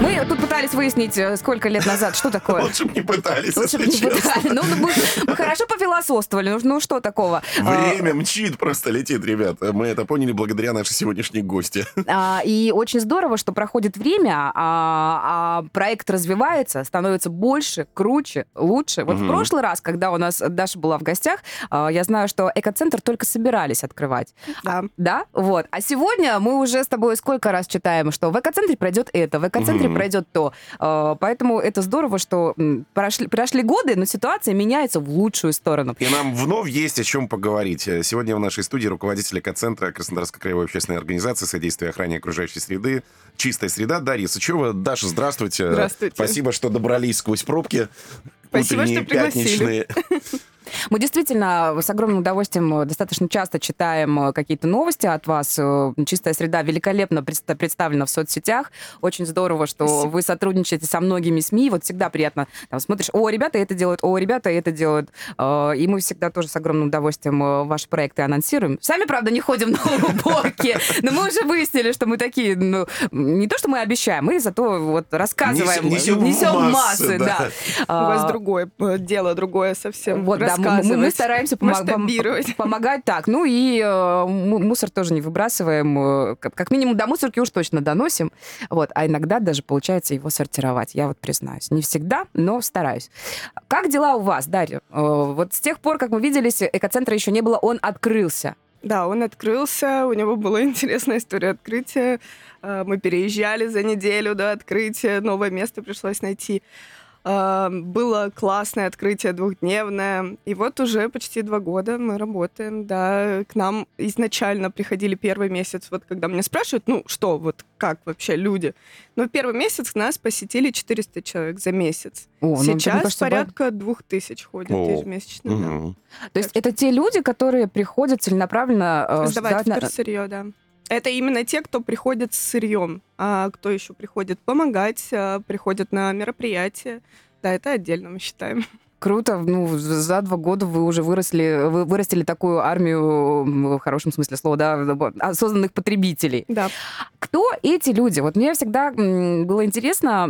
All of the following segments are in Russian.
Мы тут пытались выяснить, э, сколько лет назад, что такое. Лучше бы не пытались, Лучше бы если не честно. пытались. Ну, мы, мы хорошо пофилософствовали. Ну, ну, что такого? Время мчит, просто летит, ребят. Мы это поняли благодаря нашей сегодняшней гости. А, И очень здорово, что проходит время, а, а проект развивается, становится больше, круче, лучше. Вот в прошлый раз, когда у нас Даша была в гостях, а, я знаю, что экоцентр только собирались открывать. Да. Да? Вот. А сегодня мы уже с тобой сколько раз читаем, что в экоцентре пройдет это, в экоцентре Мгм. пройдет то. А, Поэтому это здорово, что прошли, прошли годы, но ситуация меняется в лучшую сторону. И нам вновь есть о чем поговорить. Э, Сегодня в нашей студии руководитель экоцентра Краснодарской краевой общественной организации содействия охране окружающей среды «Чистая среда» Дарья Сычева. Даша, здравствуйте. Здравствуйте. Спасибо, что добрались сквозь пробки. Спасибо, Утренние, что пригласили. пятничные. Мы действительно с огромным удовольствием э, достаточно часто читаем э, какие-то новости от вас. Э, Чистая среда великолепно предста- представлена в соцсетях. Очень здорово, что Спасибо. вы сотрудничаете со многими СМИ. Вот всегда приятно. Там смотришь, о, ребята это делают, о, ребята это делают. И мы всегда тоже с огромным удовольствием ваши проекты анонсируем. Сами, правда, не ходим на уборки, но мы уже выяснили, что мы такие, ну, не то, что мы обещаем, мы зато вот рассказываем, Несем- несем в массы, да. У вас А, другое дело, другое совсем. вот, да, мы- мы, стараемся помо- пом- масштабировать. помогать так. Ну и э, му- мусор тоже не выбрасываем. э, как, как минимум до мусорки уж точно доносим. Вот, а иногда даже получается его сортировать. Я вот признаюсь. Не всегда, но стараюсь. Как дела у вас, Дарья? Э, вот с тех пор, как мы виделись, экоцентра еще не было, он открылся. Да, он открылся, у него была интересная история открытия. Э, Мы переезжали за неделю до открытия, новое место пришлось найти. Э, Было классное открытие двухдневное. И вот уже почти два года мы работаем. Да, к нам изначально приходили первый месяц, вот когда меня спрашивают, ну что, вот как вообще люди. Ну, первый месяц нас посетили 400 человек за месяц. О, ну, мне Сейчас кажется, ба- порядка двух тысяч ходят О, ежемесячно. да. Мгм. То есть это те люди, которые приходят целенаправленно... э, Сдавать сдавать на- вторсырье, да. Это именно те, кто приходит с сырьем, а кто еще приходит помогать, а, приходят на мероприятия. Да, это отдельно мы считаем. Круто. Ну, за два года вы уже выросли, вы вырастили такую армию, в хорошем смысле слова, да, осознанных потребителей. Да. Кто эти люди? Вот мне всегда было интересно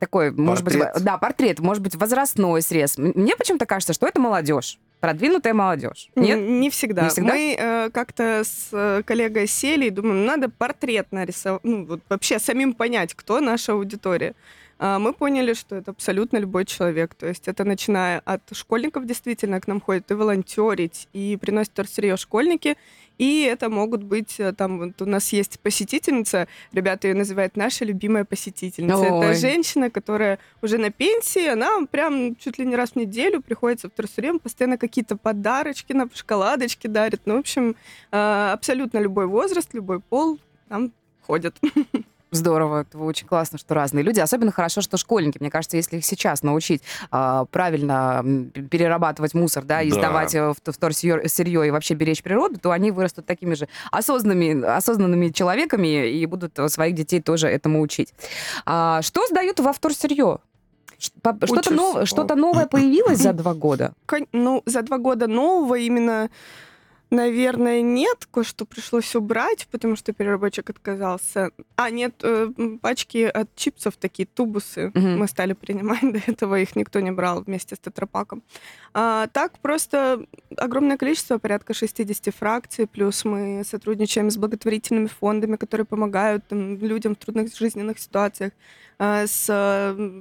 такой, может быть, Портрет. да, портрет, может быть, возрастной срез. Мне почему-то кажется, что это молодежь, продвинутая молодежь. Нет? Н- Не всегда. Не всегда? Мы э, как-то с э, коллегой сели и думаем, надо портрет нарисовать, ну, вот вообще самим понять, кто наша аудитория. А, Мы поняли, что это абсолютно любой человек. То есть это начиная от школьников, действительно, к нам ходят и волонтерить, и приносят торсырье школьники, и это могут быть, э, там, вот у нас есть посетительница, ребята ее называют наша любимая посетительница. Ой. Это женщина, которая уже на пенсии, она прям чуть ли не раз в неделю приходится в Трусурем, постоянно какие-то подарочки, на шоколадочки дарит. Ну, в общем, э, абсолютно любой возраст, любой пол там ходят. Здорово, это очень классно, что разные люди. Особенно хорошо, что школьники. Мне кажется, если их сейчас научить а, правильно перерабатывать мусор, да, и Да. сдавать э, в вторсырье сырье и вообще беречь природу, то они вырастут такими же осознанными, осознанными человеками и будут своих детей тоже этому учить. А, что сдают во вторсырье? Что-то, нов- что-то новое появилось за два года? Ну, за два года нового именно, наверное, нет. Кое-что пришлось убрать, потому что переработчик отказался. А, нет, э, пачки от чипсов, такие тубусы. Мгм. Мы стали принимать, до этого их никто не брал вместе с тетрапаком. А, так просто огромное количество, порядка 60 фракций, плюс мы сотрудничаем с благотворительными фондами, которые помогают там, людям в трудных жизненных ситуациях, а, с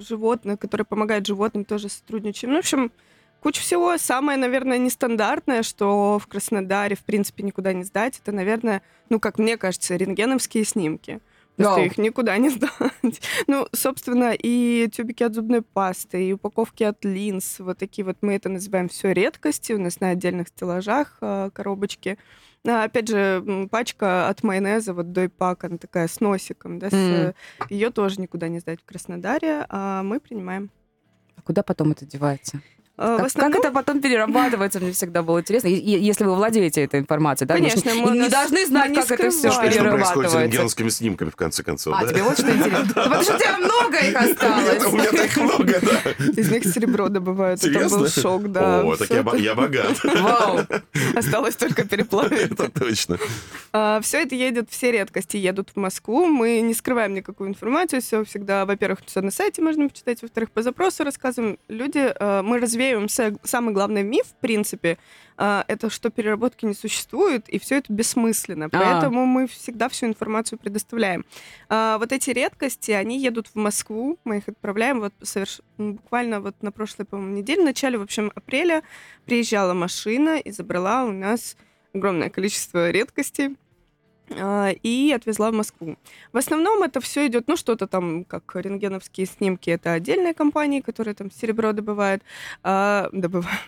животными, которые помогают животным, тоже сотрудничаем. Ну, в общем, Куча всего. Самое, наверное, нестандартное, что в Краснодаре, в принципе, никуда не сдать, это, наверное, ну, как мне кажется, рентгеновские снимки. Просто Вау. их никуда не сдать. Ну, собственно, и тюбики от зубной пасты, и упаковки от линз. Вот такие вот мы это называем все редкости. У нас на отдельных стеллажах э, коробочки. А, опять же, пачка от майонеза, вот дойпак, она такая с носиком, да, М. ее тоже никуда не сдать в Краснодаре, а мы принимаем. А куда потом это девается? А, в Как, основном- как это потом перерабатывается, мне всегда было интересно. И- и если вы владеете этой информацией, да? Конечно, мы не должны знать, не как это все скрываем. Что происходит с перерабатывается. рентгеновскими снимками, в конце концов, А, да? тебе вот что интересно. Потому что у тебя много их осталось. У меня так много, да. Из них серебро добывают. Это был шок, да. О, так я, богат. Вау. Осталось только переплавить. Это точно. все это едет, все редкости едут в Москву. Мы не скрываем никакую информацию. Все всегда, во-первых, все на сайте можно почитать, во-вторых, по запросу рассказываем. Люди, э, мы развеиваем са- самый главный миф, в принципе, э, это что переработки не существует, и все это бессмысленно. Поэтому мы всегда всю информацию предоставляем. А, Вот эти редкости, они едут в Москву, мы их отправляем вот соверш- м, буквально вот на прошлой, по-моему, неделе, в начале, в общем, апреля приезжала машина и забрала у нас огромное количество редкостей а, и отвезла в Москву. В основном это все идет, ну, что-то там, как рентгеновские снимки, это отдельные компании, которые там серебро добывают, а, добывают,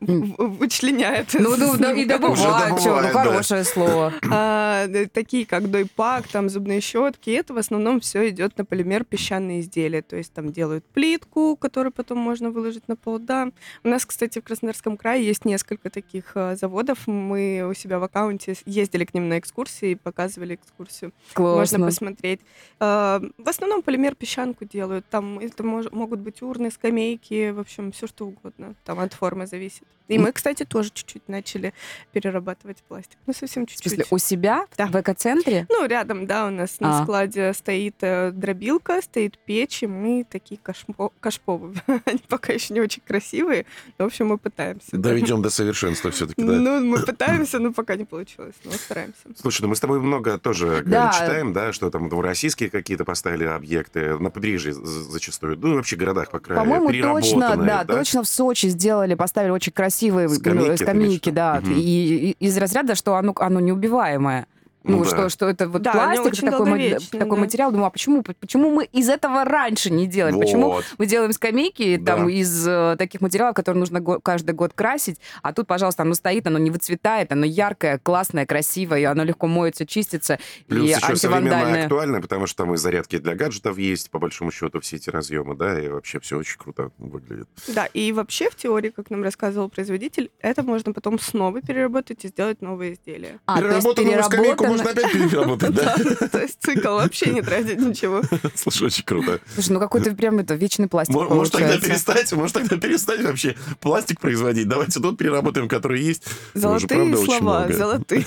вычленяют. Ну, ну, да, и снимка. добывают, что, ну, добывают, да. хорошее слово. А, да, такие как дойпак, там зубные щетки, это в основном все идет на полимер песчаные изделия. То есть там делают плитку, которую потом можно выложить на пол. Да. У нас, кстати, в Краснодарском крае есть несколько таких а, заводов. Мы у себя в аккаунте ездили к ним на экскурсии, показывали экскурсию. Можно Классно. посмотреть. А, В основном полимер песчанку делают. Там это мож- могут быть урны, скамейки, в общем, все что угодно. Там от формы зависит. И мы, кстати, тоже чуть-чуть начали перерабатывать пластик. Ну, совсем В чуть-чуть. смысле, у себя Да. в экоцентре? Ну, рядом, да, у нас на А. складе стоит э, дробилка, стоит печь, и мы такие кашпо- кашповые. Они пока еще не очень красивые, но, в общем, мы пытаемся. да. Доведем до совершенства все-таки, да. Ну, мы пытаемся, но пока не получилось, но стараемся. Слушай, ну мы с тобой много тоже Да. читаем, да, что там российские какие-то поставили объекты на побережье зачастую, ну и вообще городах, по крайней мере, По-моему, точно, переработанные, да, точно в Сочи сделали, поставили очень красивые ну, Скамейки, скамейки, в да, Мгм. и, и- из разряда, что оно, оно неубиваемое. Ну, Ну да. что, что это вот Да, пластик, очень это такой, ма- такой да. материал. Думаю, а почему, почему мы из этого раньше не делаем? Почему Вот. мы делаем скамейки Да. там из э, таких материалов, которые нужно го- каждый год красить, а тут, пожалуйста, оно стоит, оно не выцветает, оно яркое, классное, красивое, и оно легко моется, чистится, Плюс и еще современно актуально, потому что там и зарядки для гаджетов есть, по большому счету, все эти разъемы, да, и вообще все очень круто выглядит. Да, и вообще в теории, как нам рассказывал производитель, это можно потом снова переработать и сделать новые изделия. А, то есть Переработанную скамейку можно опять переработать, да? То есть цикл вообще не тратить ничего. Слушай, очень круто. Слушай, ну какой-то прям это вечный пластик Мо- Может тогда перестать, может тогда перестать вообще пластик производить. Давайте тот переработаем, который есть. Золотые слова, золотые.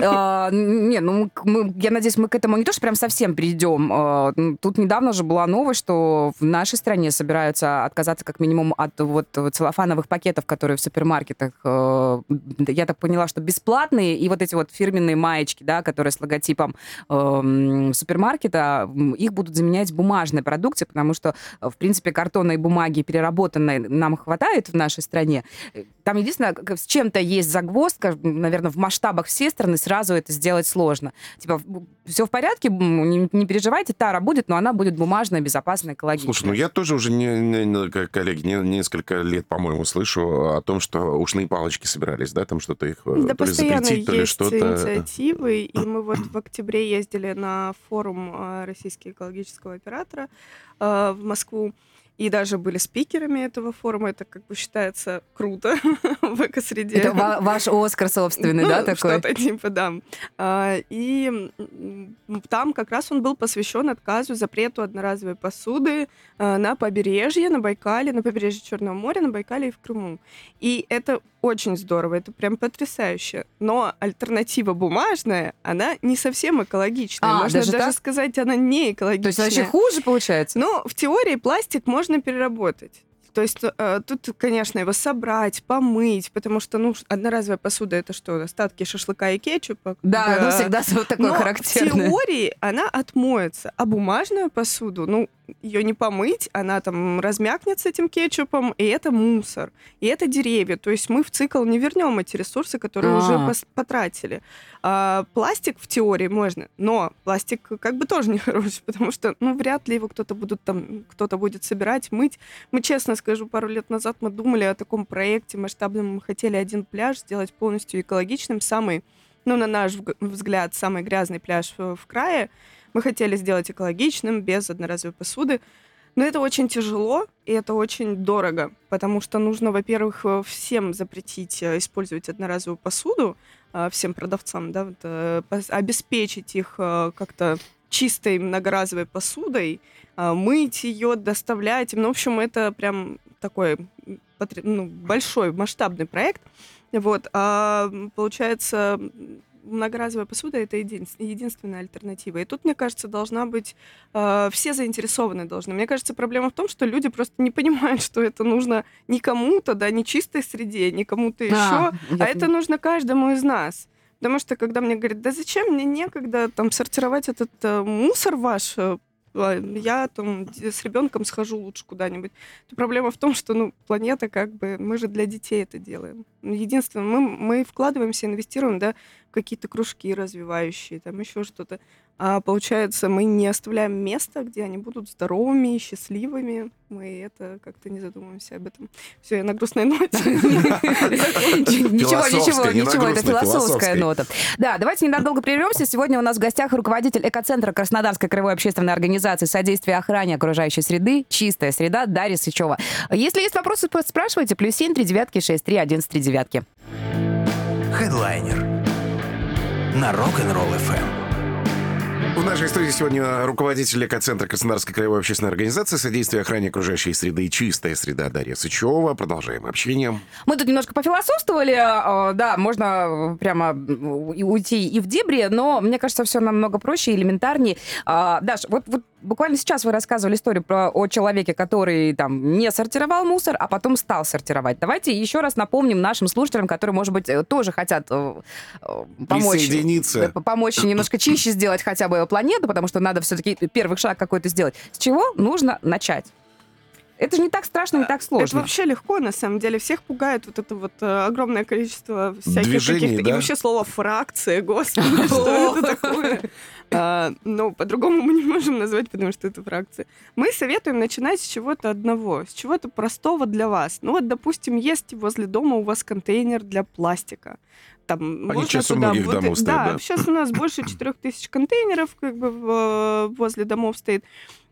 А, Не, ну я надеюсь, мы к этому не то, что прям совсем перейдем. А, м, Тут недавно же была новость, что в нашей стране собираются отказаться как минимум от вот целлофановых пакетов, которые в супермаркетах, э, я так поняла, что бесплатные, и вот эти вот фирменные маечки, да, которые с логотипом эм, супермаркета, их будут заменять бумажной продукцией, потому что, э, в принципе, картонной бумаги переработанной нам хватает в нашей стране. Там единственное, с чем-то есть загвоздка, наверное, в масштабах всей страны сразу это сделать сложно. Типа, все в порядке, не, не переживайте, тара будет, но она будет бумажная, безопасная, экологичная. Слушай, ну я тоже уже, не, не- коллеги, не- несколько лет, по-моему, слышу о том, что ушные палочки собирались, да, там что-то их э, Да, то ли постоянно запретить, то ли есть что-то. инициативы, и мы вот в октябре ездили на форум э, Российского экологического оператора э, в Москву, и даже были спикерами этого форума. Это как бы считается круто в экосреде. Это ва- ваш Оскар собственный, да, Ну, такой? Что-то типа, да. А, И там как раз он был посвящен отказу, запрету одноразовой посуды а, на побережье, на Байкале, на побережье Черного моря, на Байкале и в Крыму. И это очень здорово, это прям потрясающе. Но альтернатива бумажная, она не совсем экологичная. А, Можно даже даже, так? сказать, она не экологичная. То есть вообще хуже получается? Но в теории пластик можно переработать. То есть э, тут, конечно, его собрать, помыть, потому что, ну, одноразовая посуда это что, остатки шашлыка и кетчупа? Да, ну Да. всегда вот такое Но характерное. в теории она отмоется, а бумажную посуду, ну, ее не помыть, она там размякнет с этим кетчупом, и это мусор, и это деревья. То есть мы в цикл не вернем эти ресурсы, которые уже А. потратили. А пластик в теории можно, но пластик как бы тоже нехороший, потому что, ну, вряд ли его кто-то будут там, кто-то будет собирать, мыть. Мы, честно скажу, пару лет назад мы думали о таком проекте масштабном. Мы хотели один пляж сделать полностью экологичным, самый, ну, на наш взгляд, самый грязный пляж в в крае. Мы хотели сделать экологичным, без одноразовой посуды. Но это очень тяжело, и это очень дорого, потому что нужно, во-первых, э, всем запретить э, использовать одноразовую посуду, э, всем продавцам, да, вот, обеспечить их как-то чистой многоразовой посудой, мыть ее, доставлять. Ну, в общем, это прям такой ну, большой масштабный проект. Вот, а получается, многоразовая посуда это един, единственная альтернатива. И тут, мне кажется, должна быть э, все заинтересованы должны. Мне кажется, проблема в том, что люди просто не понимают, что это нужно не кому-то, да, не чистой среде, не кому-то еще, а, а это нужно каждому из нас. Потому что когда мне говорят, да зачем мне некогда там сортировать этот э, мусор ваш, э, я там с ребенком схожу лучше куда-нибудь. То проблема в том, что ну, планета как бы, мы же для детей это делаем. Единственное, мы, мы вкладываемся, инвестируем, да, в какие-то кружки развивающие, там еще что-то. А получается, мы не оставляем места, где они будут здоровыми и счастливыми. Мы это как-то не задумываемся об этом. Все, я на грустной ноте. Ничего, ничего, ничего, это философская нота. Да, давайте ненадолго прервемся. Сегодня у нас в гостях руководитель экоцентра Краснодарской краевой общественной организации содействия охране окружающей среды «Чистая среда» Дарья Сычева. Если есть вопросы, спрашивайте. Плюс семь, три девятки, шесть, три, один, три девятки. Хедлайнер на Rock'n'Roll FM. В нашей студии сегодня руководитель экоцентра Краснодарской краевой общественной организации содействия охране окружающей среды и чистая среда Дарья Сычева. Продолжаем общение. Мы тут немножко пофилософствовали. А, да, можно прямо уйти и в дебри, но мне кажется, все намного проще и элементарнее. А, Даш, вот, вот буквально сейчас вы рассказывали историю про о человеке, который там не сортировал мусор, а потом стал сортировать. Давайте еще раз напомним нашим слушателям, которые, может быть, э, тоже хотят э, э, помочь, помочь немножко чище сделать хотя бы планету, потому что надо все-таки первый шаг какой-то сделать. С чего нужно начать? Это же не так страшно, не так сложно. Это вообще легко, на самом деле. Всех пугает вот это вот э, огромное количество всяких Движений, каких-то... Да? И вообще слово «фракция», господи, что это такое? А, ну, по-другому мы не можем назвать, потому что это фракция. Мы советуем начинать с чего-то одного, с чего-то простого для вас. Ну вот, допустим, есть возле дома у вас контейнер для пластика там Они сейчас туда... у многих вот, домов стоят, да, да, сейчас у нас больше 4000 контейнеров как бы в, возле домов стоит.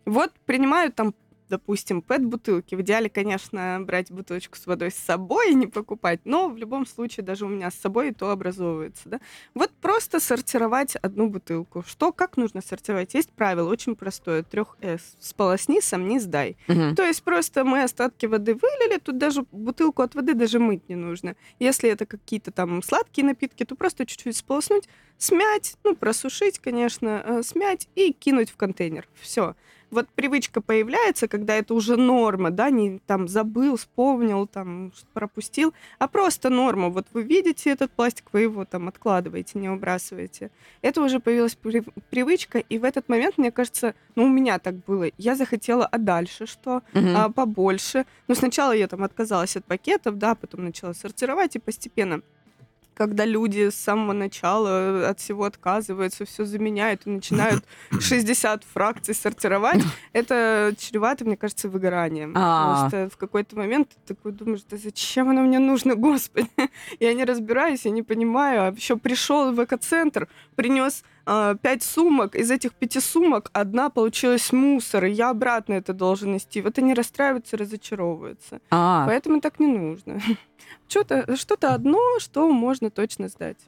Вот принимают там допустим, пэт-бутылки. В идеале, конечно, брать бутылочку с водой с собой и не покупать, но в любом случае даже у меня с собой и то образовывается. Да? Вот просто сортировать одну бутылку. Что, как нужно сортировать? Есть правило очень простое. Трех С. Сполосни, сомни, сдай. Угу. То есть просто мы остатки воды вылили, тут даже бутылку от воды даже мыть не нужно. Если это какие-то там сладкие напитки, то просто чуть-чуть сполоснуть, смять, ну, просушить, конечно, э, смять и кинуть в контейнер. Все вот привычка появляется, когда это уже норма, да, не там забыл, вспомнил, там пропустил, а просто норма. Вот вы видите этот пластик, вы его там откладываете, не выбрасываете. Это уже появилась привычка, и в этот момент, мне кажется, ну, у меня так было. Я захотела, а дальше что? Угу. А, побольше. Но сначала я там отказалась от пакетов, да, потом начала сортировать, и постепенно когда люди с самого начала от всего отказываются, все заменяют и начинают 60 фракций сортировать, это чревато, мне кажется, выгоранием. А. Потому что в какой-то момент ты такой думаешь, да зачем оно мне нужно, господи? Я не разбираюсь, я не понимаю. А еще пришел в экоцентр, принес а, пять сумок, из этих пяти сумок одна получилась мусор, и я обратно это должен нести. Вот они расстраиваются, разочаровываются. А. Поэтому так не нужно. Что-то что одно, что можно точно сдать.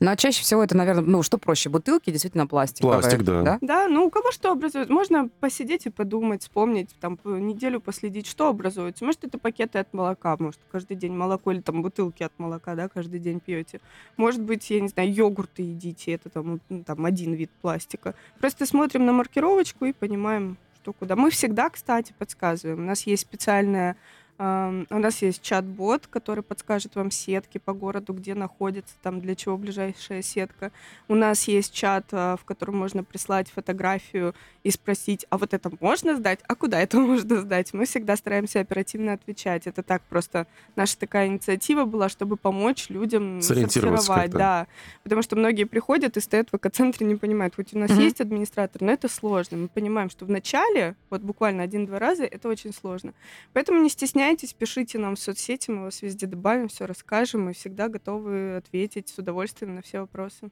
Ну, а чаще всего это, наверное, ну, что проще, бутылки, действительно пластик. Пластик, да. да. Да, ну, у кого что образуется. Можно посидеть и подумать, вспомнить, там, неделю последить, что образуется. Может, это пакеты от молока, может, каждый день молоко или там бутылки от молока, да, каждый день пьете. Может быть, я не знаю, йогурты едите, это там, там один вид пластика. Просто смотрим на маркировочку и понимаем, что куда. Мы всегда, кстати, подсказываем. У нас есть специальная у нас есть чат-бот, который подскажет вам сетки по городу, где находится, там для чего ближайшая сетка. У нас есть чат, а, в котором можно прислать фотографию и спросить, а вот это можно сдать, а куда это можно сдать? Мы всегда стараемся оперативно отвечать. Это так просто наша такая инициатива была, чтобы помочь людям сортировать. Да. Потому что многие приходят и стоят в экоцентре, не понимают, хоть у нас mm-hmm. есть администратор, но это сложно. Мы понимаем, что в начале, вот буквально один-два раза, это очень сложно. Поэтому не стесняйтесь стесняйтесь, пишите нам в соцсети, мы вас везде добавим, все расскажем, мы всегда готовы ответить с удовольствием на все вопросы.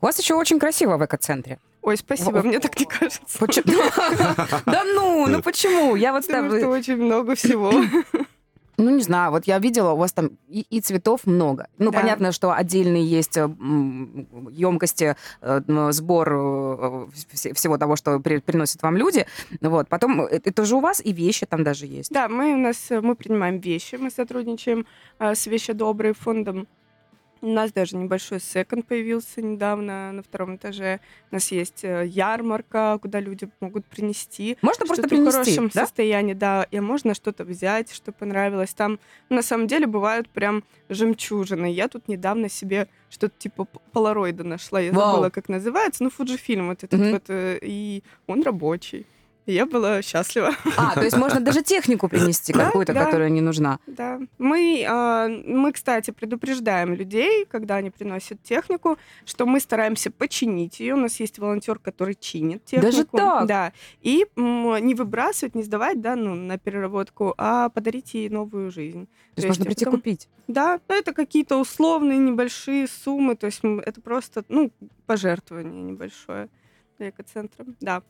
У вас еще очень красиво в экоцентре. Ой, спасибо, мне так не кажется. Да ну, ну почему? Я вот Потому что очень много всего. Ну, не знаю, вот я видела, у вас там и, и цветов много. Ну, Да. понятно, что отдельные есть емкости, сбор э, вс- всего того, что при- приносят вам люди. Вот. Потом, э, это же у вас и вещи там даже есть. Да, мы у нас э, мы принимаем вещи, мы сотрудничаем э, с Вещи Добрые фондом. У нас даже небольшой секонд появился недавно на втором этаже. У нас есть э, ярмарка, куда люди могут принести Можно просто что-то в принести, хорошем да? состоянии, да, и можно что-то взять, что понравилось. Там на самом деле бывают прям жемчужины. Я тут недавно себе что-то типа полароида нашла, я Вау. забыла, как называется, ну, Фуджифильм вот этот Мгм. вот, э, и он рабочий. Я была счастлива. А, то есть можно даже технику принести какую-то, да. которая не нужна. Да. Мы, а, мы, кстати, предупреждаем людей, когда они приносят технику, что мы стараемся починить ее. У нас есть волонтер, который чинит технику. Даже так? Да. И не выбрасывать, не сдавать, да, ну, на переработку, а подарить ей новую жизнь. То есть То можно есть прийти это- купить. Да, но это какие-то условные небольшие суммы, то есть это просто, ну, пожертвование небольшое для экоцентра. Да.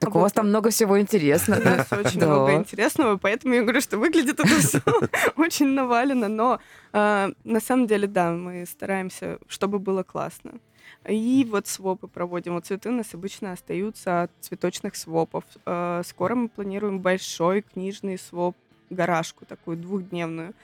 Так у Вот. вас там много всего интересного. У нас очень много интересного, поэтому я говорю, что выглядит это все очень навалено, но э, на самом деле, да, мы стараемся, чтобы было классно. И вот свопы проводим. Вот цветы у нас обычно остаются от цветочных свопов. Э, Скоро мы планируем большой книжный своп, гаражку такую двухдневную.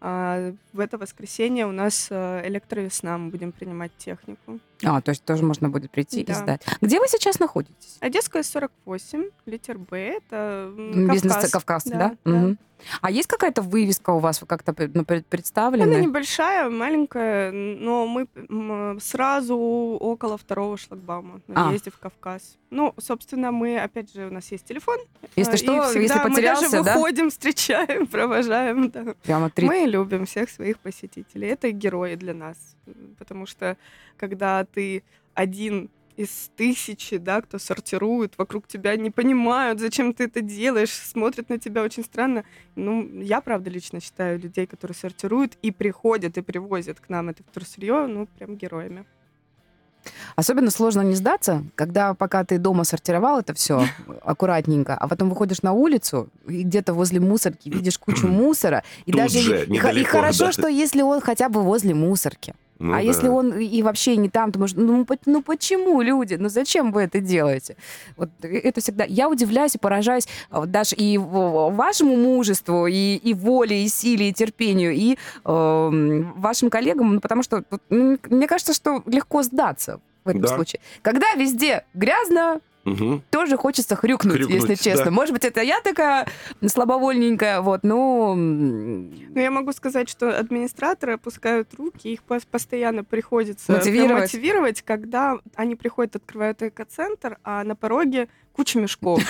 А в это воскресенье у нас э, электровесна, мы будем принимать технику. А, то есть тоже можно будет прийти и Да. сдать. Где вы сейчас находитесь? Одесская 48, литер Б, это м, Бизнес Кавказ. Кавказ, да? Да, да. Мгм. А есть какая-то вывеска у вас, вы как-то ну, пред- Она представлены? небольшая, маленькая, но мы сразу около второго шлагбаума на А. въезде в Кавказ. Ну, собственно, мы, опять же, у нас есть телефон. Если э, что, и если всегда потерялся, мы даже да? выходим, встречаем, провожаем. да. Прямо три. Мы любим всех своих посетителей. Это герои для нас. Потому что, когда ты один из тысячи, да, кто сортирует, вокруг тебя не понимают, зачем ты это делаешь, смотрят на тебя очень странно. Ну, я, правда, лично считаю людей, которые сортируют и приходят и привозят к нам это вторсырье, ну, прям героями. Особенно сложно не сдаться, когда пока ты дома сортировал это все аккуратненько, а потом выходишь на улицу и где-то возле мусорки видишь кучу мусора. И Тут даже же, и, и хорошо, да. что если он хотя бы возле мусорки. Ну а да. если он и вообще не там, то может, ну, по- ну почему люди? Ну зачем вы это делаете? Вот э, это всегда. Я удивляюсь и поражаюсь а, даже и вашему мужеству, и, и воле, и силе, и терпению, и эм, вашим коллегам, ну, потому что мне кажется, что легко сдаться в этом Да. случае. Когда везде грязно, Мгм. тоже хочется хрюкнуть, Хрюкнуть, если честно. да. Может быть, это я такая слабовольненькая, вот, ну... м, Но я могу сказать, что администраторы опускают руки, их пос- постоянно приходится Мотивировать. мотивировать, когда они приходят, открывают экоцентр, а на пороге куча мешков.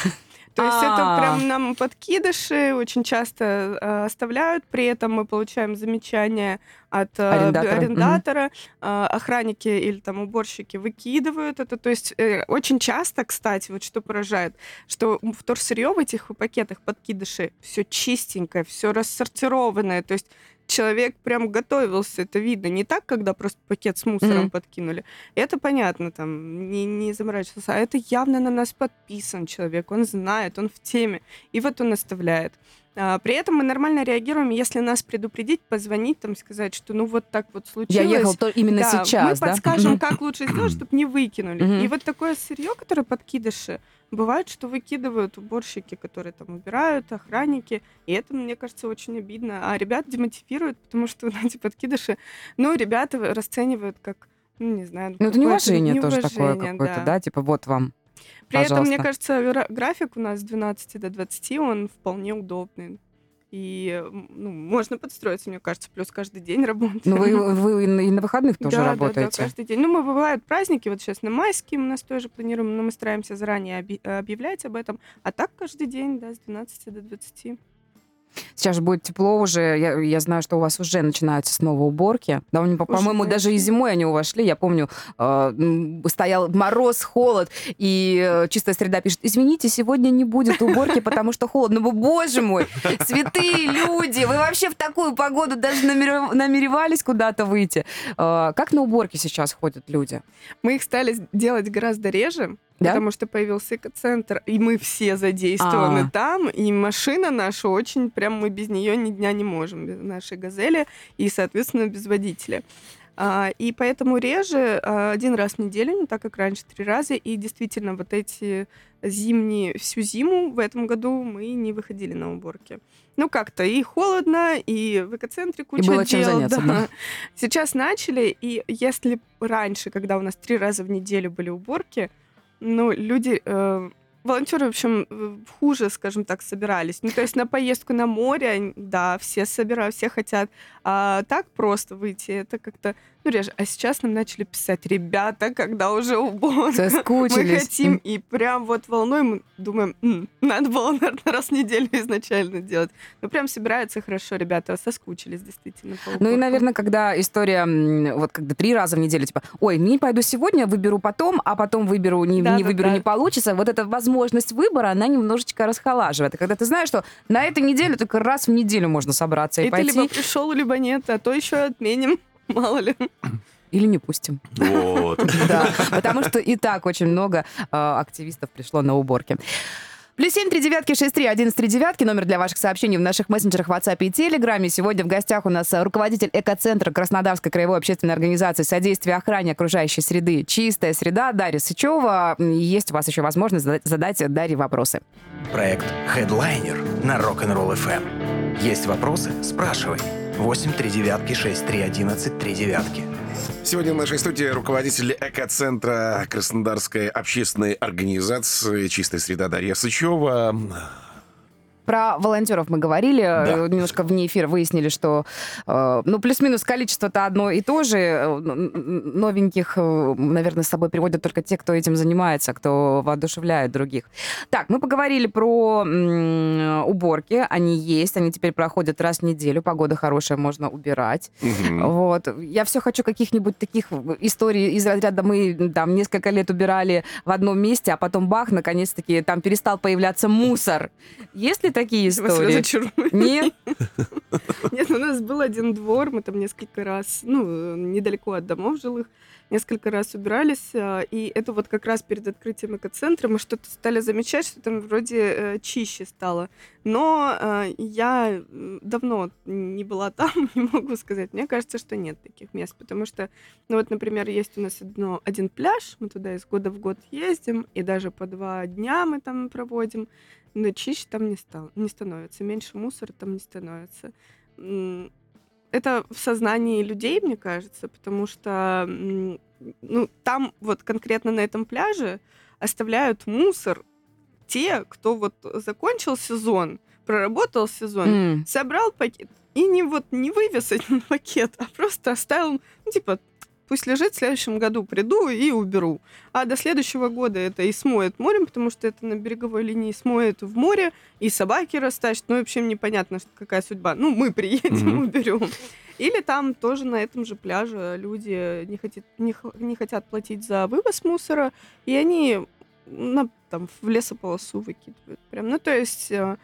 То есть это А. прям нам подкидыши очень часто э, оставляют, при этом мы получаем замечания от э, Арендатора. арендатора, э, охранники или там уборщики выкидывают это. То есть э, очень часто, кстати, вот что поражает, что вторсырье в этих пакетах подкидыши все чистенькое, все рассортированное. То есть человек прям готовился, это видно. Не так, когда просто пакет с мусором Мгм. подкинули. Это понятно, там, не, не заморачивался. А это явно на нас подписан человек, он знает, он в теме. И вот он оставляет. А, при этом мы нормально реагируем, если нас предупредить, позвонить, там, сказать, что ну вот так вот Я случилось. ехал то именно Да, сейчас, мы да? подскажем, как лучше сделать, чтобы не выкинули. И вот такое сырье, которое подкидыши, бывает, что выкидывают уборщики, которые там убирают, охранники. И это, мне кажется, очень обидно. А ребят демотивируют, потому что вот эти подкидыши, ну, ребята расценивают как, ну, не знаю... Ну, это неуважение тоже такое какое-то, да. Типа вот вам. При этом, мне Пожалуйста. кажется, гра- график у нас с 12 до 20, он вполне удобный. И ну, можно подстроиться, мне кажется, плюс каждый день работать. Ну, вы, вы и на- выходных тоже да, Да, работаете. да, каждый день. Ну, мы бывают праздники, вот сейчас на майские мы нас тоже планируем, но мы стараемся заранее оби- объявлять об этом. А так каждый день, да, с 12 до 20. Сейчас же будет тепло уже. Я, я знаю, что у вас уже начинаются снова уборки. Да, по- по-моему, даже и зимой они вошли. Я помню, э, стоял мороз, холод, и э, чистая среда пишет, извините, сегодня не будет уборки, потому что холодно. Ну, боже мой, святые люди, вы вообще в такую погоду даже намерев- намеревались куда-то выйти. Э, Как на уборки сейчас ходят люди? Мы их стали делать гораздо реже, Да? потому что появился экоцентр, и мы все задействованы А. там, и машина наша очень, прям мы без нее ни дня не можем, без нашей «Газели», и, соответственно, без водителя. А, и поэтому реже а, один раз в неделю, не так как раньше, три раза. И действительно, вот эти зимние, всю зиму в этом году мы не выходили на уборки. Ну, как-то и холодно, и в экоцентре куча было чем дел, заняться, да. Сейчас начали, и если раньше, когда у нас три раза в неделю были уборки, ну, люди... э, волонтеры, в общем, хуже, скажем так, собирались. Ну, то есть на поездку на море, да, все собирают, все хотят. А так просто выйти, это как-то, ну, реже. А сейчас нам начали писать, ребята, когда уже убор. Мы Соскучились. хотим, и прям вот волной мы думаем, «М, надо было, наверное, раз в неделю изначально делать. Ну, прям собираются хорошо, ребята, соскучились действительно. Ну и, наверное, когда история, вот когда три раза в неделю, типа, ой, не пойду сегодня, выберу потом, а потом выберу, не, не выберу, не получится, вот эта возможность выбора, она немножечко расхолаживает. Когда ты знаешь, что на этой неделе только раз в неделю можно собраться и, И ты пойти, либо пришел, либо нет, а то еще отменим, мало ли. или не пустим. Вот. Да, потому что и так очень много э, активистов пришло на уборки. Плюс семь, три девятки, шесть, три, один, три девятки. Номер для ваших сообщений в наших мессенджерах WhatsApp и Телеграме. Сегодня в гостях у нас руководитель экоцентра Краснодарской краевой общественной организации содействия охране окружающей среды «Чистая среда» Дарья Сычева. Есть у вас еще возможность задать Дарье вопросы. Проект Headliner на Rock'n'Roll FM. Есть вопросы? Спрашивай. 8 3 девятки 6 3 11 3 девятки. Сегодня в нашей студии руководитель экоцентра Краснодарской общественной организации «Чистая среда» Дарья Сычева. Про волонтеров мы говорили, Да. немножко вне эфира выяснили, что э, ну плюс-минус количество-то одно и то же. Э, Новеньких, э, наверное, с собой приводят только те, кто этим занимается, кто воодушевляет других. Так, мы поговорили про уборки. Они есть, они теперь проходят раз в неделю. Погода хорошая, можно убирать. Мгм. Вот. Я все хочу каких-нибудь таких историй из разряда мы там несколько лет убирали в одном месте, а потом бах, наконец-таки там перестал появляться мусор. Есть ли такие Вас истории? разочарую. Нет? Нет, у нас был один двор, мы там несколько раз, ну, недалеко от домов жилых, несколько раз убирались, а, и это вот как раз перед открытием экоцентра мы что-то стали замечать, что там вроде э, чище стало. Но э, я давно не была там, не могу сказать. Мне кажется, что нет таких мест, потому что, ну вот, например, есть у нас одно, один пляж, мы туда из года в год ездим, и даже по два дня мы там проводим, но чище там не, стал, не становится, меньше мусора там не становится. Это в сознании людей, мне кажется, потому что ну, там вот конкретно на этом пляже оставляют мусор те, кто вот закончил сезон, проработал сезон, М. собрал пакет и не вот не вывез этот пакет, а просто оставил, ну, типа, пусть лежит, в следующем году приду и уберу. А до следующего года это и смоет морем, потому что это на береговой линии смоет в море, и собаки растащат. Ну, в общем, непонятно, какая судьба. Ну, мы приедем, Мгм. уберем. Или там тоже на этом же пляже люди не, хотят, не, не хотят платить за вывоз мусора, и они на, там, в лесополосу выкидывают. Прям. Ну, то есть э,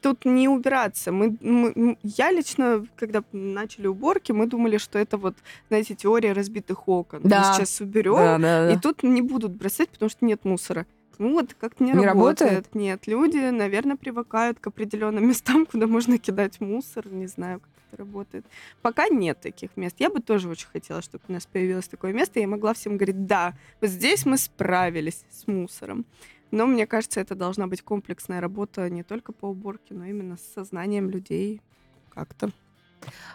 тут не убираться. Мы, мы- я лично, когда начали уборки, мы думали, что это вот, знаете, теория разбитых окон. Да. Мы сейчас уберем, Да, да, да. и тут не будут бросать, потому что нет мусора. Ну вот как-то не, Не работает. работает? Нет, люди, наверное, привыкают к определенным местам, куда можно кидать мусор. Не знаю, как это работает. Пока нет таких мест. Я бы тоже очень хотела, чтобы у нас появилось такое место, и я могла всем говорить, да, вот здесь мы справились с мусором. Но мне кажется, это должна быть комплексная работа не только по уборке, но именно с сознанием людей как-то.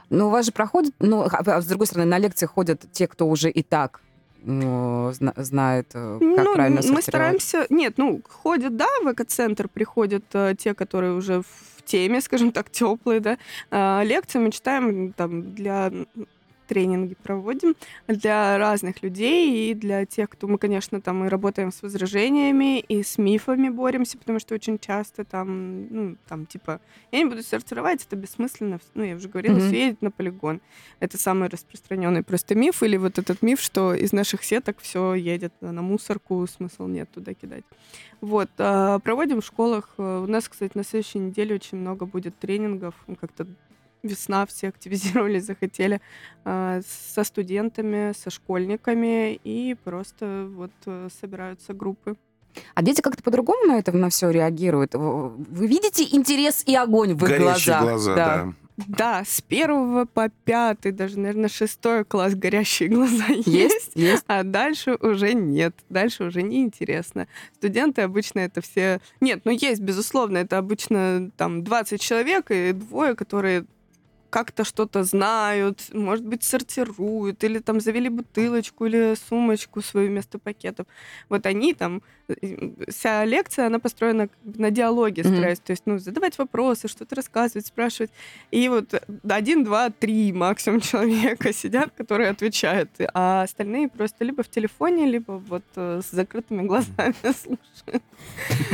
Ну, у вас же проходит, ну, а а с другой стороны, на лекции ходят те, кто уже и так ну, зна- знает, э, как ну, правильно мы стараемся... Нет, ну, ходят, да, в экоцентр приходят э, те, которые уже в теме, скажем так, теплые, да. А, лекции мы читаем там для тренинги проводим для разных людей и для тех, кто мы, конечно, там и работаем с возражениями и с мифами боремся, потому что очень часто там, ну, там типа, я не буду сортировать, это бессмысленно, ну, я уже говорила, Мгм. все едет на полигон. Это самый распространенный просто миф, или вот этот миф, что из наших сеток все едет на мусорку, смысл нет туда кидать. Вот, а, проводим в школах. э, У нас, кстати, на следующей неделе очень много будет тренингов. Ну, Как-то весна, все активизировались, захотели а, со студентами, со школьниками, и просто вот э, собираются группы. А дети как-то по-другому на это на все реагируют. Вы видите интерес и огонь в их Горящие глазах. глаза, да. Да, с первого по пятый, даже, наверное, шестой класс горящие глаза есть. Есть, есть. А дальше уже нет, дальше уже неинтересно. Студенты обычно это все... Нет, ну есть, безусловно, это обычно там 20 человек и двое, которые как-то что-то знают, может быть, сортируют, или там завели бутылочку или сумочку свою вместо пакетов. Вот они там... э, Вся лекция, она построена на диалоге, Мгм. стараюсь. То есть, ну, задавать вопросы, что-то рассказывать, спрашивать. И вот один, два, три максимум человека сидят, которые отвечают, а остальные просто либо в телефоне, либо вот э, с закрытыми глазами слушают.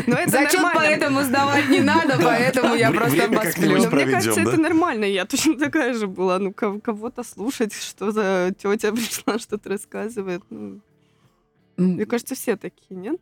Но это Зачет нормально. поэтому сдавать не надо, поэтому я просто посплю. мне кажется, это нормально. Я точно такая же была. Ну, кого- кого-то слушать, что за тетя пришла, что-то рассказывает. Ну, мне кажется, все такие, нет?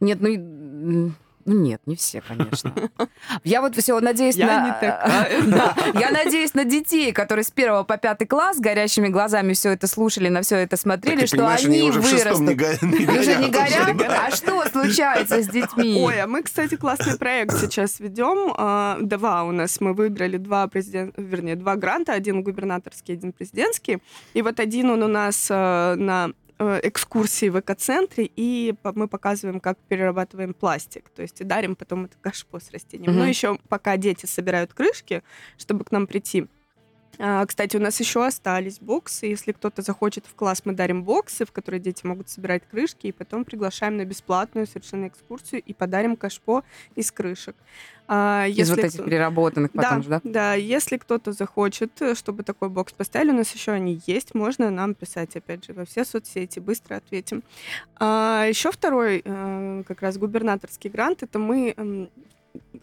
Нет, ну, ну нет, не все, конечно. Я вот все надеюсь Я на... не такая. Да, я надеюсь на детей, которые с первого по пятый класс горящими глазами все это слушали, на все это смотрели, что они уже в шестом не вырастут. го- не Уже не горят. горят? А что случается с детьми? Ой, а мы, кстати, классный проект сейчас ведем. А, Два у нас мы выиграли два президент, вернее, два гранта, один губернаторский, один президентский. И вот один он у нас э, на экскурсии в экоцентре, и мы показываем, как перерабатываем пластик. То есть и дарим потом это кашпо с растением. Мгм. Ну, еще пока дети собирают крышки, чтобы к нам прийти. А, Кстати, у нас еще остались боксы. Если кто-то захочет в класс, мы дарим боксы, в которые дети могут собирать крышки, и потом приглашаем на бесплатную совершенно экскурсию и подарим кашпо из крышек. А, Из вот этих переработанных потом да, же, да? да, если кто-то захочет, э, чтобы такой бокс поставили, у нас еще они есть, можно нам писать, опять же, во все соцсети, быстро ответим. А, еще второй, э, как раз губернаторский грант, это мы м,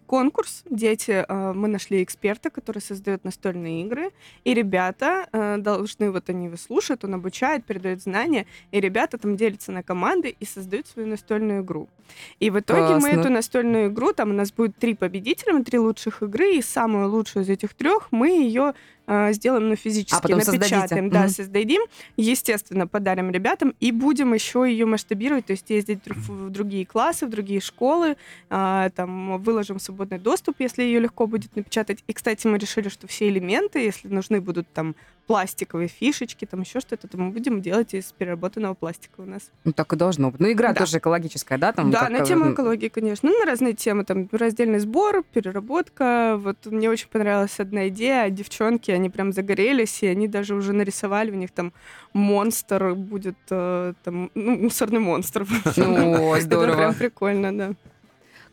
конкурс, дети, э, мы нашли эксперта, который создает настольные игры, и ребята должны, вот они его слушают, он обучает, передает знания, и ребята там делятся на команды и создают свою настольную игру. И в итоге мы Классно. эту настольную игру, там у нас будет три победителя, три лучших игры, и самую лучшую из этих трех мы ее э, сделаем, ну, физически, А, потом создадите. напечатаем, да, Мгм. создадим, естественно, подарим ребятам, и будем еще ее масштабировать, то есть ездить в другие классы, в другие школы, а, там, выложим свободный доступ, если ее легко будет напечатать. И, кстати, мы решили, что все элементы, если нужны будут там пластиковые фишечки, там еще что-то, то мы будем делать из переработанного пластика у нас. Ну, так и должно быть. Ну, игра Да. тоже экологическая, да? Там да, на тему м, экологии, конечно. Ну, на разные темы. Там раздельный сбор, переработка. Вот мне очень понравилась одна идея. Девчонки, они прям загорелись, и они даже уже нарисовали, у них там монстр будет, э, там, ну, мусорный монстр. Ну, Это здорово. прям прикольно, да.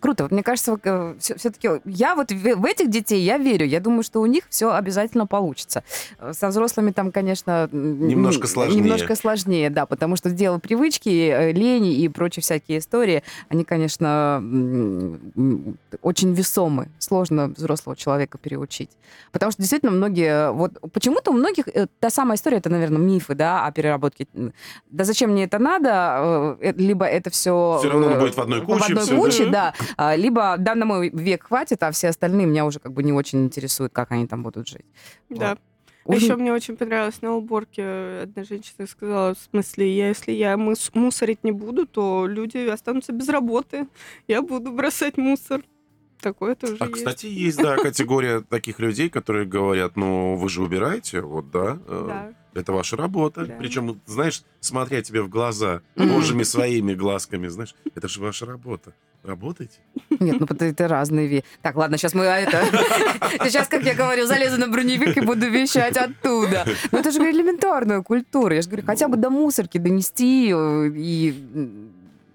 Круто. Мне кажется, все-таки я вот в, этих детей я верю. Я думаю, что у них все обязательно получится. Э, Со взрослыми там, конечно, Немножко сложнее. Немножко сложнее, да, потому что дело привычки, э, лени и прочие всякие истории, они, конечно, очень весомы. Сложно взрослого человека переучить. Потому что действительно многие... Вот почему-то у многих э, та самая история, это, наверное, мифы, да, о переработке. Да зачем мне это надо? Э, э, Либо это все... Всё равно будет в одной куче, В одной да? куче, да. А, Либо да, на мой век хватит, а все остальные меня уже как бы не очень интересуют, как они там будут жить. Да. Вот. А Уже- еще мне очень понравилось на уборке. Одна женщина сказала, в смысле, я, если я мыс- мусорить не буду, то люди останутся без работы. Я буду бросать мусор. Такое тоже А, есть. кстати, есть, да, категория таких людей, которые говорят, ну, вы же убираете, вот, да, э, Да. Это ваша работа. Да. Причем, знаешь, смотря тебе в глаза, божьими своими глазками, знаешь, это же ваша работа. Работайте. Нет, ну это, это разные вещи. Так, ладно, сейчас мы а, это... Сейчас, как я говорю, залезу на броневик и буду вещать оттуда. Ну это же элементарная культура. Я же говорю, хотя бы до мусорки донести э, и...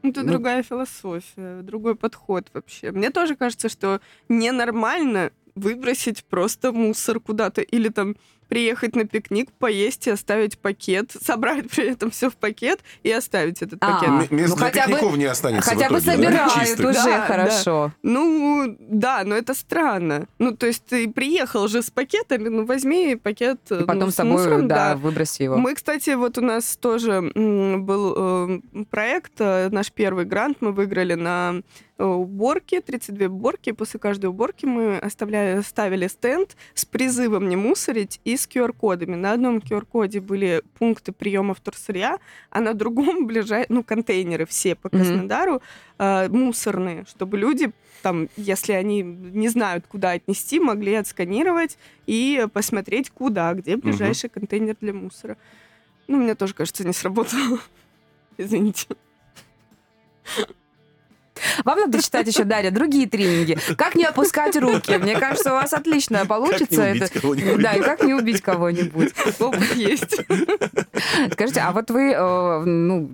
Ну, Это Ну, другая философия, другой подход вообще. Мне тоже кажется, что ненормально выбросить просто мусор куда-то или там приехать на пикник, поесть и оставить пакет, собрать при этом все в пакет и оставить этот А, пакет. Мест ну, для хотя бы- пикников не останется Хотя бы собирают чистых. уже Да, хорошо. Ну, да, но это странно. Ну, то есть ты приехал же с пакетами, ну, возьми пакет И ну, потом с с собой, мусором, да, выброси его. Мы, кстати, вот у нас тоже был э, проект, э, наш первый грант мы выиграли на уборки, 32 уборки. После каждой уборки мы оставляли, ставили стенд с призывом не мусорить и с QR-кодами. На одном QR-коде были пункты приема вторсырья, а на другом ближай... ну, контейнеры все по Краснодару э, мусорные, чтобы люди там, если они не знают, куда отнести, могли отсканировать и посмотреть, куда, где ближайший угу. контейнер для мусора. Ну, мне тоже, кажется, не сработало. Извините. Вам надо читать еще, Дарья, другие тренинги. Как не опускать руки. Мне кажется, у вас отлично получится. Как не убить кого-нибудь. Да, и как не убить кого-нибудь. Опыт есть. Скажите, а вот вы, э, ну,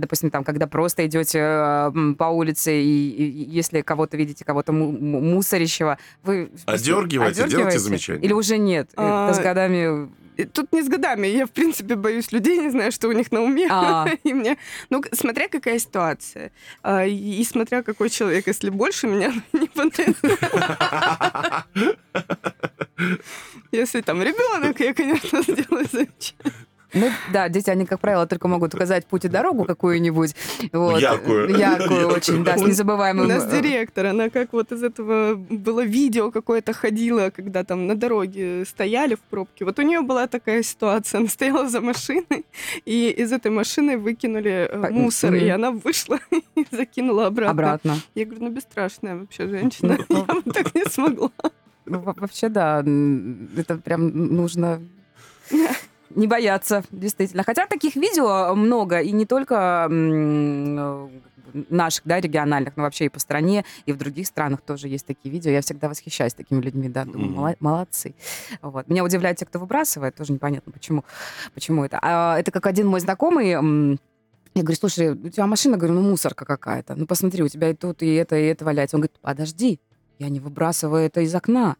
допустим, там, когда просто идете э, по улице, и если кого-то видите, кого-то мусорящего, вы... Одергиваете, делайте замечание. Или уже нет? Это с годами Тут не с годами. Я, в принципе, боюсь людей, не знаю, что у них на уме. А. и мне... Ну, смотря какая ситуация. А, и смотря какой человек. Если больше меня, не понравится. Если там ребенок, я, конечно, сделаю замечание. Ну, да, дети, они, как правило, только могут указать путь и дорогу какую-нибудь. Вот. Яркую. Яркую очень, да, с незабываемым... У нас э, директор, она как вот из этого было видео какое-то ходила, когда там на дороге стояли в пробке. Вот у нее была такая ситуация. Она стояла за машиной, и из этой машины выкинули э, мусор, и она вышла и закинула обратно. Обратно. Я говорю, ну, бесстрашная вообще женщина. Ну, Я бы так не смогла. Ну, вообще, да, это прям нужно не бояться, действительно. Хотя таких видео много, и не только э, наших, да, региональных, но вообще и по стране, и в других странах тоже есть такие видео. Я всегда восхищаюсь такими людьми, да, думаю, mm-hmm. молодцы. Вот. Меня удивляют те, кто выбрасывает, тоже непонятно, почему, почему это. А, это как один мой знакомый, я говорю, слушай, у тебя машина, говорю, ну мусорка какая-то. Ну посмотри, у тебя и тут, и это, и это валяется. Он говорит, подожди, я не выбрасываю это из окна.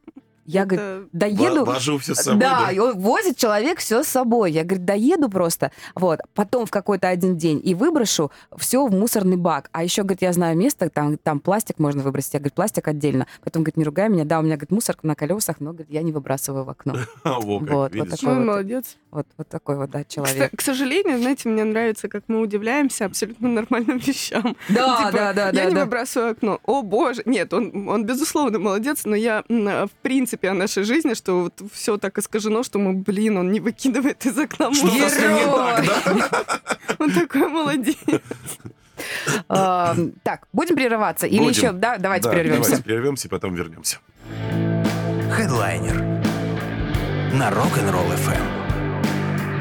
Я, это... говорит, доеду... Вожу все с собой, да, да, возит человек все с собой. Я, говорит, доеду просто, вот, потом в какой-то один день и выброшу все в мусорный бак. А еще, говорит, я знаю место, там, там пластик можно выбросить. Я, говорит, пластик отдельно. Потом, говорит, не ругай меня. Да, у меня, говорит, мусорка на колесах, но, говорит, я не выбрасываю в окно. Вот, вот такой молодец. Вот, вот такой вот, да, человек. К сожалению, знаете, мне нравится, как мы удивляемся абсолютно нормальным вещам. Да, типа, да, да. Я не выбрасываю окно. О, боже. Нет, он, он безусловно молодец, но я, в принципе, о нашей жизни что вот все так искажено, что мы, блин, он не выкидывает из окна мусор. Он такой молодец. Так, будем прерываться? Или еще, да, давайте прервемся. Давайте прервемся и потом вернемся. Хедлайнер на Rock'n'Roll FM.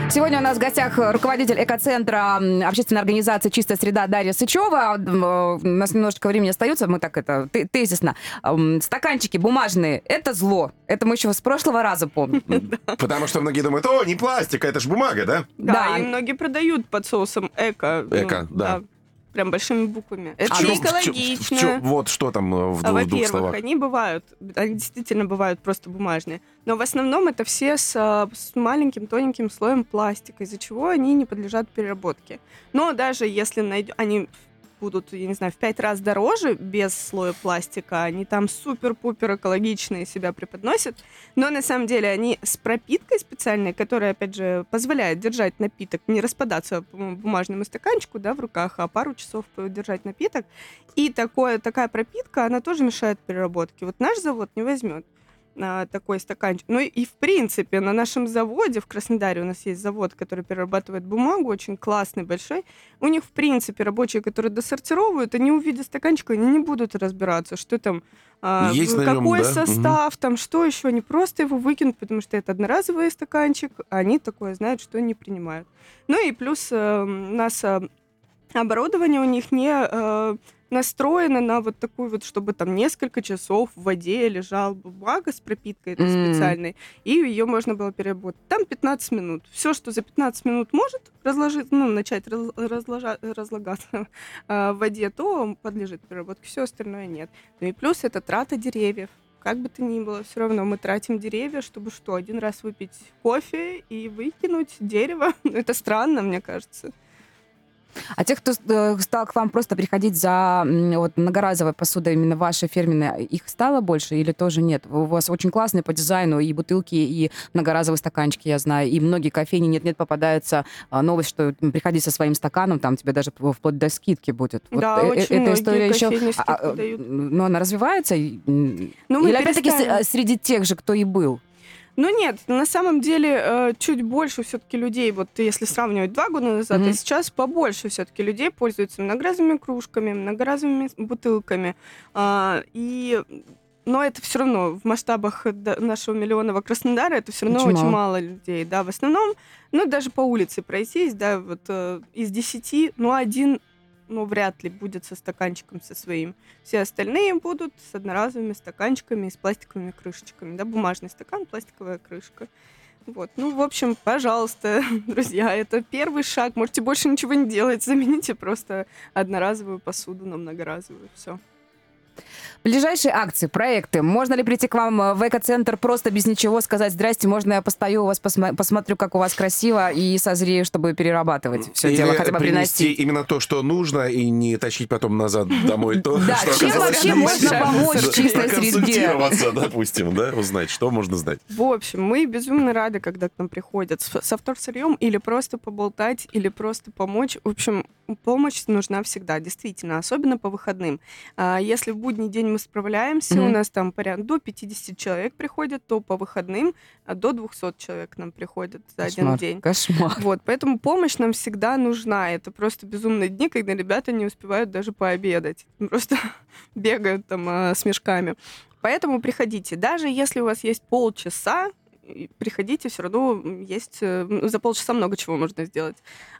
Сегодня у нас в гостях руководитель экоцентра общественной организации «Чистая среда» Дарья Сычева. У нас немножечко времени остается, мы так это тезисно. Стаканчики бумажные — это зло. Это мы еще с прошлого раза помним. Потому что многие думают, о, не пластик, это же бумага, да? Да, и многие продают под соусом эко. Эко, да прям большими буквами. Это а не экологично. В, в, в, вот что там э, в, а, в двух словах. они бывают, они действительно бывают просто бумажные. Но в основном это все с, э, с маленьким тоненьким слоем пластика, из-за чего они не подлежат переработке. Но даже если найдем, они будут, я не знаю, в пять раз дороже без слоя пластика. Они там супер-пупер экологичные себя преподносят. Но на самом деле они с пропиткой специальной, которая, опять же, позволяет держать напиток, не распадаться бумажному стаканчику да, в руках, а пару часов держать напиток. И такое, такая пропитка, она тоже мешает переработке. Вот наш завод не возьмет такой стаканчик. Ну и в принципе на нашем заводе в Краснодаре у нас есть завод, который перерабатывает бумагу, очень классный, большой. У них в принципе рабочие, которые досортировывают, они увидят стаканчик, они не будут разбираться, что там, а, есть какой нем, да? состав, угу. там что еще, они просто его выкинут, потому что это одноразовый стаканчик, а они такое знают, что не принимают. Ну и плюс э, у нас э, оборудование у них не э, настроена на вот такую вот, чтобы там несколько часов в воде лежал бумага с пропиткой mm. специальной, и ее можно было переработать. Там 15 минут. Все, что за 15 минут может разложить, ну, начать раз, разложа, разлагаться э, в воде, то подлежит переработке. Все остальное нет. Ну и плюс это трата деревьев. Как бы то ни было, все равно мы тратим деревья, чтобы что, один раз выпить кофе и выкинуть дерево. это странно, мне кажется. А тех, кто э, стал к вам просто приходить за вот, многоразовой посудой, именно вашей фирменной, их стало больше или тоже нет? У вас очень классные по дизайну и бутылки, и многоразовые стаканчики, я знаю, и многие кофейни нет-нет попадается а, новость, что приходи со своим стаканом, там тебе даже вплоть до скидки будет. Да, вот, э, очень эта история еще, а, а, но она развивается? Ну, или опять-таки среди тех же, кто и был? Ну нет, на самом деле э, чуть больше все-таки людей, вот если сравнивать два года назад, Мгм. и сейчас побольше все-таки людей пользуются многоразовыми кружками, многоразовыми бутылками. А, И но это все равно в масштабах нашего миллионного Краснодара это все равно Очень очень, мало. мало. людей, да. В основном, ну даже по улице пройтись, да, вот э, из десяти, ну один, ну вряд ли будет со стаканчиком со своим. Все остальные будут с одноразовыми стаканчиками и с пластиковыми крышечками, да, бумажный стакан, пластиковая крышка. Вот, ну, в общем, пожалуйста, друзья, это первый шаг. Можете больше ничего не делать, замените просто одноразовую посуду на многоразовую. Все. Ближайшие акции, проекты. Можно ли прийти к вам э, в эко-центр просто без ничего сказать «Здрасте, можно я постою у вас, посма- посмотрю, как у вас красиво и созрею, чтобы перерабатывать все Или дело, хотя бы принести приносить». именно то, что нужно, и не тащить потом назад домой то, Да, что чем вообще можно помочь Да, чистой среде? допустим, да, узнать, что можно знать. В общем, мы безумно рады, когда к нам приходят со вторсырьем или просто поболтать, или просто помочь. В общем, помощь нужна всегда, действительно, особенно по выходным. А, Если в будний день мы справляемся, Мгм. у нас там порядка до 50 человек приходят, то по выходным а, до 200 человек нам приходят за один Кошмар, день. Кошмар. Вот, поэтому помощь нам всегда нужна. Это просто безумные дни, когда ребята не успевают даже пообедать. Просто бегают там а, с мешками. Поэтому приходите. Даже если у вас есть полчаса, приходите, все равно есть... э, За полчаса много чего можно сделать.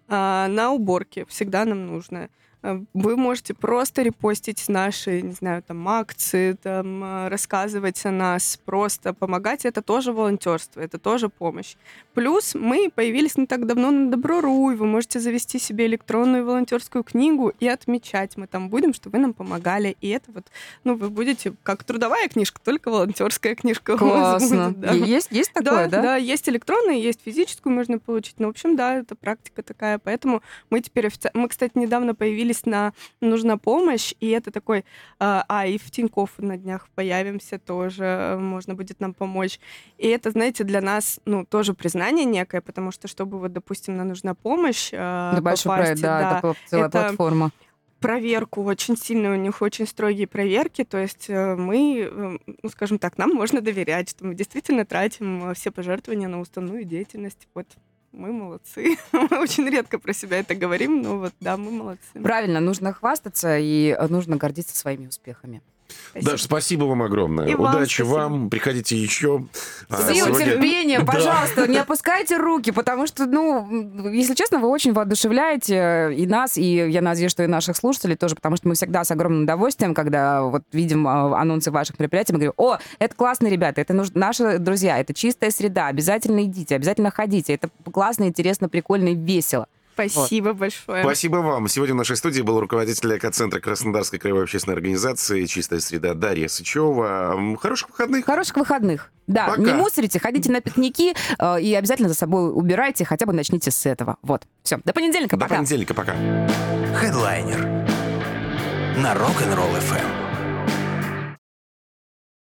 А, На уборке всегда нам нужно. А, Вы можете просто репостить наши, не знаю, там, акции, там, а, рассказывать о нас, просто помогать. Это тоже волонтерство, это тоже помощь. Плюс мы появились не так давно на Добро.ру, и вы можете завести себе электронную волонтерскую книгу и отмечать. Мы там будем, что вы нам помогали. И это вот, ну, вы будете как трудовая книжка, только волонтерская книжка. Классно. будет, да. Есть, есть такое, да? да, есть электронные, есть физическую можно получить. Ну, в общем, да, это практика такая. Поэтому мы теперь офици- Мы, кстати, недавно появились на «Нужна помощь», и это такой... А, а, и в Тинькофф на днях появимся тоже, можно будет нам помочь. И это, знаете, для нас, ну, тоже признание некое, потому что, чтобы вот, допустим, нам нужна помощь а, большой попасть, проект, да, это целая это- платформа. проверку, очень сильные у них очень строгие проверки, то есть э, мы, э, ну, скажем так, нам можно доверять, что мы действительно тратим э, все пожертвования на уставную деятельность. Вот мы молодцы. Мы очень редко про себя это говорим, но вот да, мы молодцы. Правильно, нужно хвастаться и нужно гордиться своими успехами. Спасибо. Даш, спасибо вам огромное. И вам Удачи спасибо. вам. Приходите еще. А, Сил, сегодня- терпения, пожалуйста, не опускайте руки, потому что, ну, если честно, вы очень воодушевляете и нас, и я надеюсь, что и наших слушателей тоже, потому что мы всегда с огромным удовольствием, когда вот видим а, анонсы ваших мероприятий, мы говорим, о, это классные ребята, это нуж- наши друзья, это чистая среда, обязательно идите, обязательно ходите, это классно, интересно, прикольно и весело. Спасибо большое. Спасибо вам. Сегодня в нашей студии был руководитель экоцентра Краснодарской краевой общественной организации «Чистая среда» Дарья Сычева. Хороших выходных. Хороших выходных. Да, Пока. не мусорите, ходите на пикники э, и обязательно за собой убирайте, хотя бы начните с этого. Вот, все, до понедельника, До пока. понедельника. Пока. Хедлайнер на Rock'n'Roll FM.